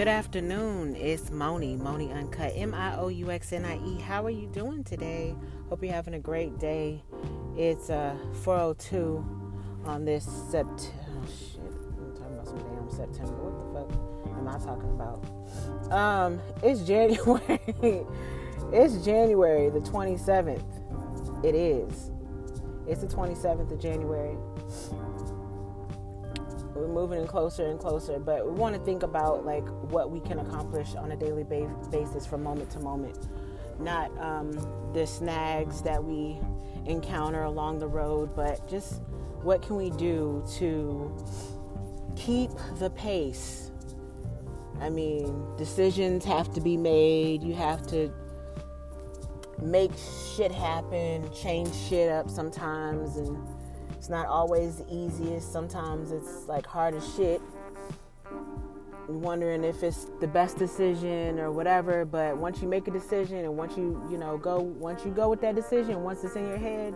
Good afternoon. It's Miouxnie, Miouxnie Uncut, M I O U X N I E. How are you doing today? Hope you're having a great day. It's uh 402 on this September. Oh shit, I'm talking about some damn September. What the fuck am I talking about? Um, it's January. it's January the 27th. It is. It's the 27th of January we're moving closer and closer but we want to think about like what we can accomplish on a daily basis from moment to moment. Not um, the snags that we encounter along the road but just what can we do to keep the pace? I mean decisions have to be made you have to make shit happen change shit up sometimes and it's not always the easiest. Sometimes it's like hard as shit. Wondering if it's the best decision or whatever. But once you make a decision and once you, you know, go, once you go with that decision, once it's in your head,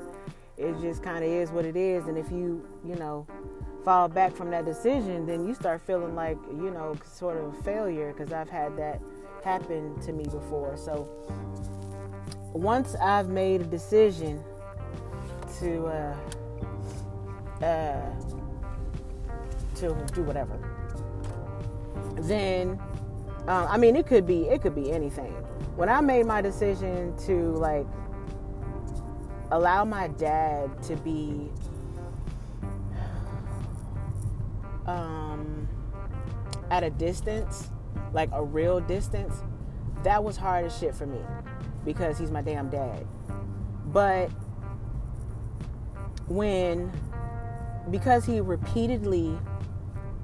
it just kind of is what it is. And if you, you know, fall back from that decision, then you start feeling like, you know, sort of a failure because I've had that happen to me before. So once I've made a decision to, uh, uh, to do whatever. Then, um, I mean, it could be it could be anything. When I made my decision to like allow my dad to be um, at a distance, like a real distance, that was hard as shit for me because he's my damn dad. But when because he repeatedly,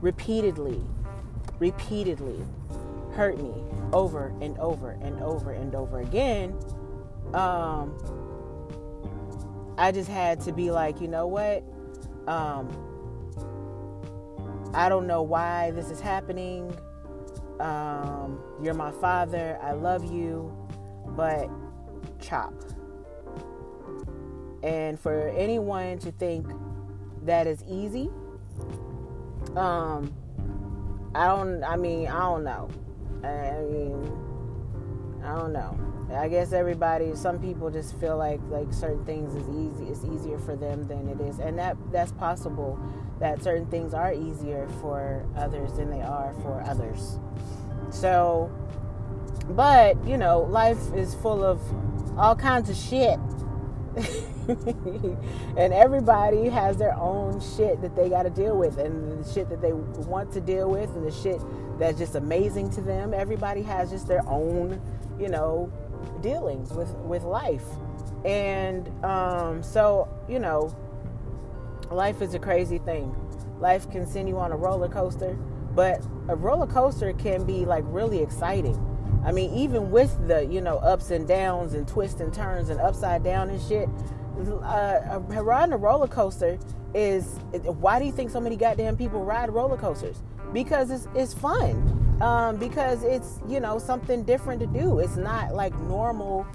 repeatedly, repeatedly hurt me over and over and over and over again, um, I just had to be like, you know what? Um, I don't know why this is happening. Um, you're my father. I love you, but chop. And for anyone to think that is easy. Um, I don't. I mean, I don't know. I mean, I don't know. I guess everybody. Some people just feel like like certain things is easy. It's easier for them than it is, and that that's possible. That certain things are easier for others than they are for others. So, but you know, life is full of all kinds of shit and everybody has their own shit that they got to deal with and the shit that they want to deal with and the shit that's just amazing to them. Everybody has just their own you know dealings with with life. And um, so you know life is a crazy thing. Life can send you on a roller coaster but a roller coaster can be like really exciting I mean, even with the you know ups and downs and twists and turns and upside down and shit, uh, riding a roller coaster is. Why do you think so many goddamn people ride roller coasters? Because it's it's fun. Um, because it's you know something different to do. It's not like normal.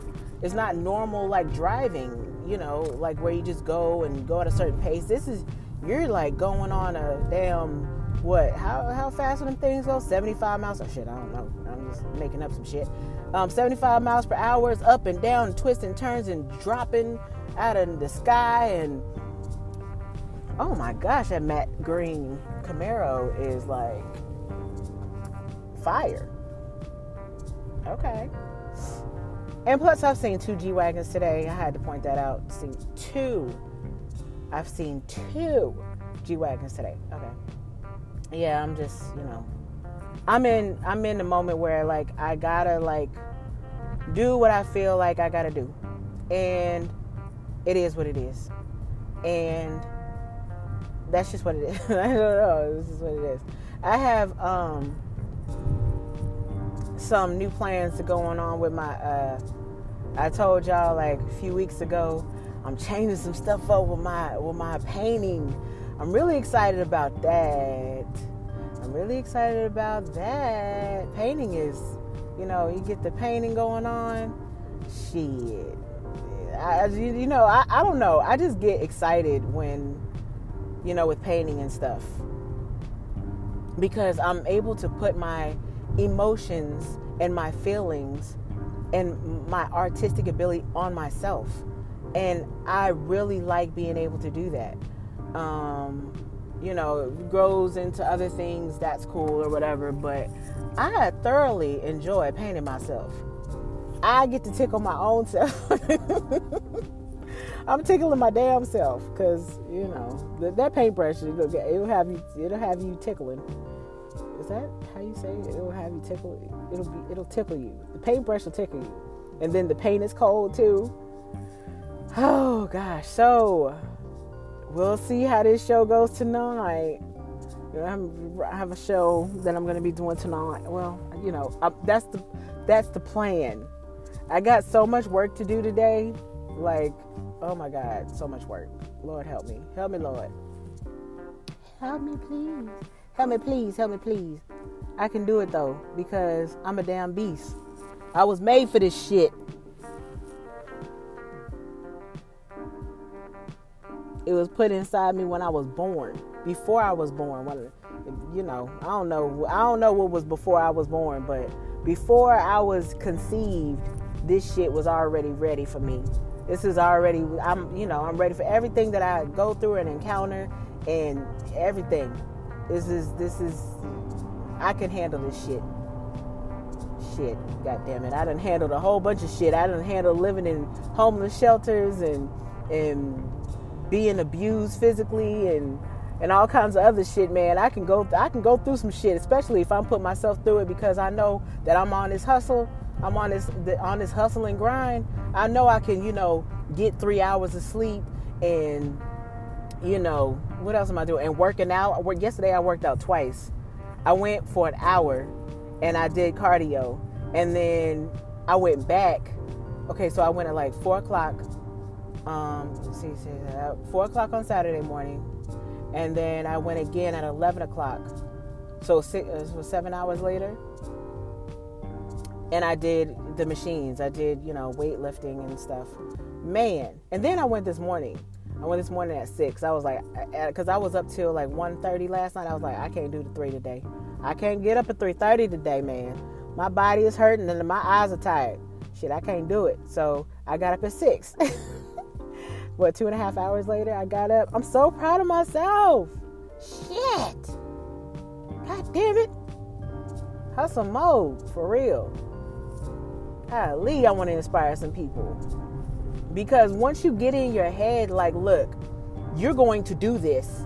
It's not normal like driving. You know, like where you just go and go at a certain pace. This is you're like going on a damn what? How how fast do them things go? 75 miles? Oh shit, I don't know. I'm just making up some shit. Um, 75 miles per hour is up and down, twisting turns and dropping out of the sky. And oh my gosh, that matte green Camaro is like fire. Okay. And plus, I've seen two G wagons today. I had to point that out. Seen two. I've seen two G wagons today. Okay yeah, I'm just, you know, I'm in I'm in the moment where like I gotta like do what I feel like I gotta do. And it is what it is. And that's just what it is. I don't know. This is what it is. I have um some new plans to going on with my uh I told y'all like a few weeks ago I'm changing some stuff up with my with my painting I'm really excited about that. I'm really excited about that. Painting is, you know, you get the painting going on. Shit. I, you know, I, I don't know. I just get excited when, you know, with painting and stuff. Because I'm able to put my emotions and my feelings and my artistic ability on myself. And I really like being able to do that. Um, you know, grows into other things, that's cool or whatever, but I thoroughly enjoy painting myself. I get to tickle my own self. I'm tickling my damn self because you know that, paintbrush it'll, it'll have you it'll have you tickling. Is that how you say it? It'll have you tickle. It'll be it'll tickle you. The paintbrush will tickle you, and then the paint is cold too. Oh gosh, so we'll see how this show goes tonight. I have a show that I'm going to be doing tonight. Well, you know, I, that's the that's the plan. I got so much work to do today. Like, oh my God, so much work. Lord help me. Help me, Lord. Help me, please. Help me, please. Help me, please. I can do it though because I'm a damn beast. I was made for this shit. It was put inside me when I was born. Before I was born, when you know, I don't know, I don't know what was before I was born, but before I was conceived, this shit was already ready for me. This is already, I'm, you know, I'm ready for everything that I go through and encounter, and everything. This is, this is, I can handle this shit. Shit, god damn it! I done handled a whole bunch of shit. I done handled living in homeless shelters and and being abused physically and and all kinds of other shit, man. I can go I can go through some shit, especially if I'm putting myself through it because I know that I'm on this hustle. I'm on this on this hustle and grind. I know I can, you know, get 3 hours of sleep and you know, what else am I doing? And working out. Yesterday I worked out twice. I went for an hour and I did cardio. And then I went back. Okay, so I went at like four o'clock um, see, see, uh, four o'clock on Saturday morning, and then I went again at eleven o'clock. So six, uh, so seven hours later, and I did the machines. I did you know weightlifting and stuff. Man, and then I went this morning. I went this morning at six. I was like, because I was up till like 1.30 last night. I was like, I can't do the three today. I can't get up at three thirty today, man. My body is hurting and my eyes are tired. Shit, I can't do it. So I got up at six. what two and a half hours later i got up. I'm so proud of myself. Shit. God damn it. Hustle mode for real. Golly i want to inspire some people. Because once you get in your head like look you're going to do this.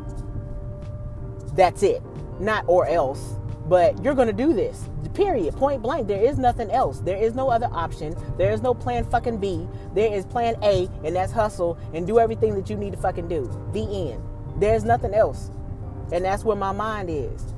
That's it. Not or else but you're going to do this. Period. Point blank. There is nothing else. There is no other option. There is no plan fucking B. There is plan A, and that's hustle and do everything that you need to fucking do. The end. There's nothing else. And that's where my mind is.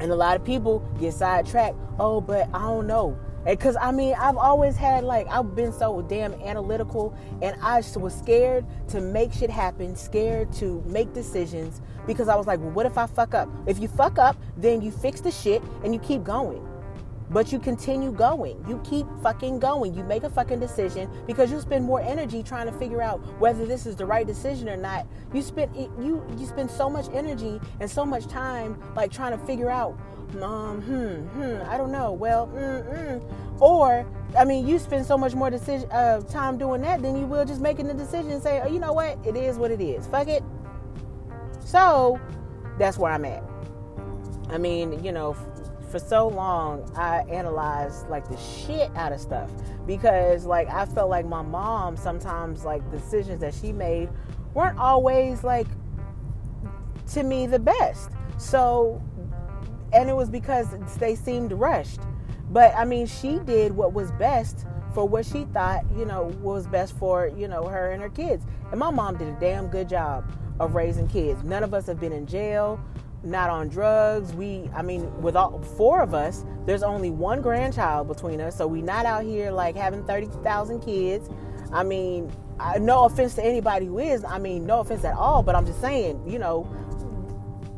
And a lot of people get sidetracked. Oh, but I don't know. Because I mean, I've always had like, I've been so damn analytical and I was scared to make shit happen, scared to make decisions because I was like, well, what if I fuck up? If you fuck up, then you fix the shit and you keep going. But you continue going. You keep fucking going. You make a fucking decision because you spend more energy trying to figure out whether this is the right decision or not. You spend you you spend so much energy and so much time like trying to figure out um, hmm, hmm, I don't know. Well, mm, mm. or I mean, you spend so much more decision uh, time doing that than you will just making the decision and say, oh, you know what, it is what it is. Fuck it. So that's where I'm at. I mean, you know, for so long I analyzed like the shit out of stuff because like I felt like my mom sometimes like decisions that she made weren't always like to me the best. So and it was because they seemed rushed. But I mean, she did what was best for what she thought, you know, was best for, you know, her and her kids. And my mom did a damn good job of raising kids. None of us have been in jail, not on drugs. We, I mean, with all four of us, there's only one grandchild between us. So we not out here like having 30,000 kids. I mean, I, no offense to anybody who is, I mean, no offense at all, but I'm just saying, you know,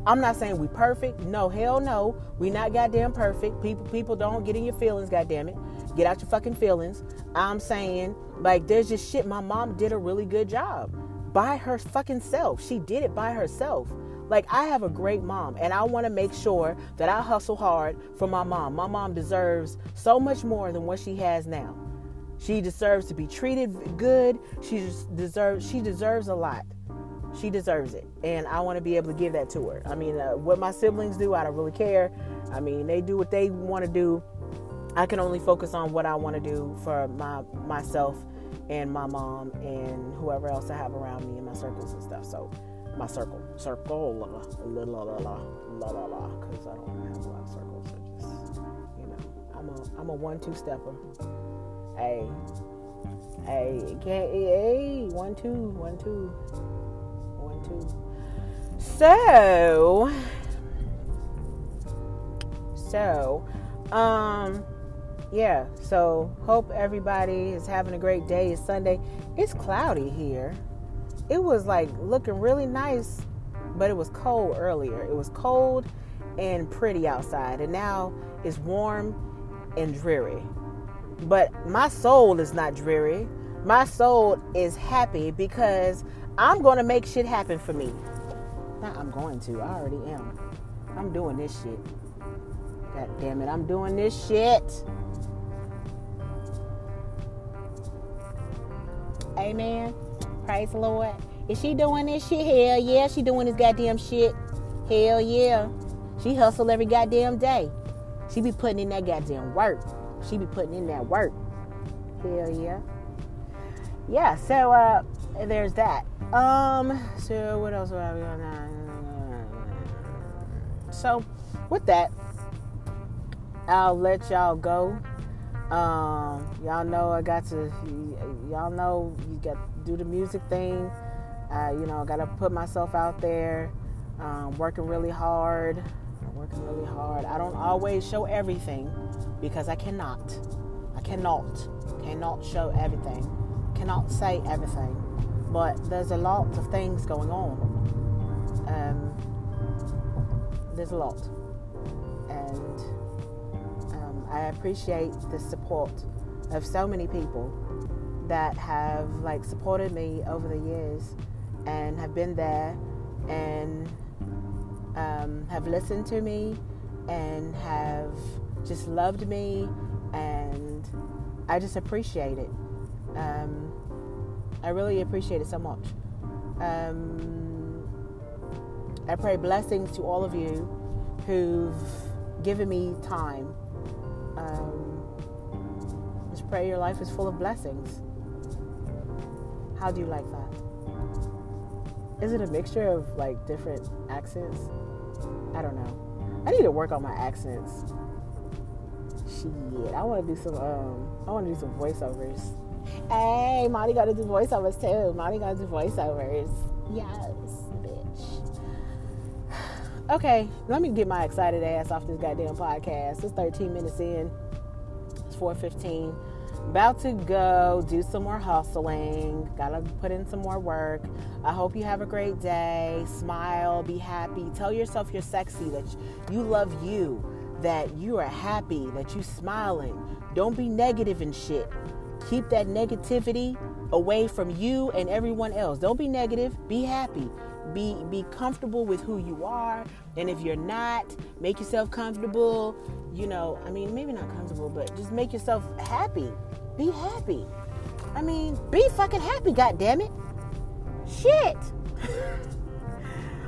I'm not saying we perfect. No, hell no. We not goddamn perfect. People people don't get in your feelings, goddamn it. Get out your fucking feelings. I'm saying, like, there's just shit. My mom did a really good job by her fucking self. She did it by herself. Like, I have a great mom, and I want to make sure that I hustle hard for my mom. My mom deserves so much more than what she has now. She deserves to be treated good. She deserves she deserves a lot. She deserves it, and I want to be able to give that to her. I mean, uh, what my siblings do, I don't really care. I mean, they do what they want to do. I can only focus on what I want to do for my myself and my mom and whoever else I have around me in my circles and stuff. So my circle, circle, la la la la la la la, because I don't have a lot of circles. So just you know, I'm a I'm a one two stepper. Hey, hey, can't hey one two one two one two. So so um yeah so hope everybody is having a great day it's sunday it's cloudy here it was like looking really nice, but it was cold earlier. It was cold and pretty outside, and now it's warm and dreary. But my soul is not dreary. My soul is happy because I'm going to make shit happen for me. Not I'm going to. I already am. I'm doing this shit. God damn it. I'm doing this shit. Amen. Praise the Lord. Is she doing this shit? Hell yeah, she doing this goddamn shit. Hell yeah. She hustle every goddamn day. She be putting in that goddamn work. She be putting in that work. Hell yeah. Yeah, so uh there's that. Um, so what else are we going on? So with that, I'll let y'all go. Um, y'all know I got to, y'all know you got to do the music thing. Uh, you know, I got to put myself out there, um, working really hard, working really hard. I don't always show everything because I cannot. I cannot, cannot show everything, cannot say everything. But there's a lot of things going on. Um, there's a lot. And I appreciate the support of so many people that have like supported me over the years and have been there and um, have listened to me and have just loved me and I just appreciate it. Um, I really appreciate it so much. Um, I pray blessings to all of you who've given me time um, just pray your life is full of blessings. How do you like that? Is it a mixture of like different accents? I don't know. I need to work on my accents. Shit, I want to do some. Um, I want to do some voiceovers. Hey, Monty got to do voiceovers too. Monty got to do voiceovers. Yes. Okay, let me get my excited ass off this goddamn podcast. It's 13 minutes in. It's 4:15. About to go do some more hustling. Gotta put in some more work. I hope you have a great day. Smile, be happy. Tell yourself you're sexy, that you love you, that you are happy, that you smiling. Don't be negative and shit. Keep that negativity away from you and everyone else. Don't be negative. Be happy be be comfortable with who you are. And if you're not make yourself comfortable. You know i mean maybe not comfortable but just make yourself happy. Be happy. I mean be fucking happy god damn it shit.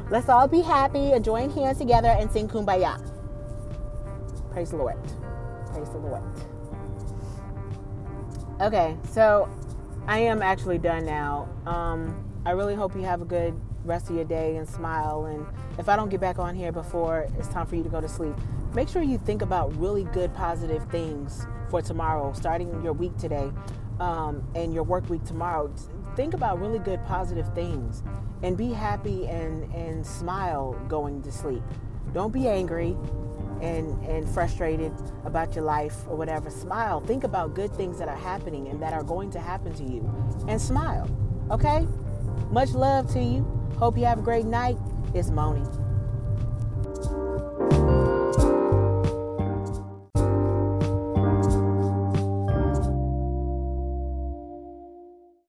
Let's all be happy and join hands together and sing kumbaya. Praise the lord. Praise the lord. Okay so i am actually done now. Um I really hope you have a good rest of your day and smile. And if I don't get back on here before it's time for you to go to sleep, make sure you think about really good, positive things for tomorrow, starting your week today um, and your work week tomorrow. Think about really good, positive things and be happy and, and smile going to sleep. Don't be angry and, and frustrated about your life or whatever. Smile. Think about good things that are happening and that are going to happen to you and smile. Okay? Much love to you. Hope you have a great night. It's Miouxnie.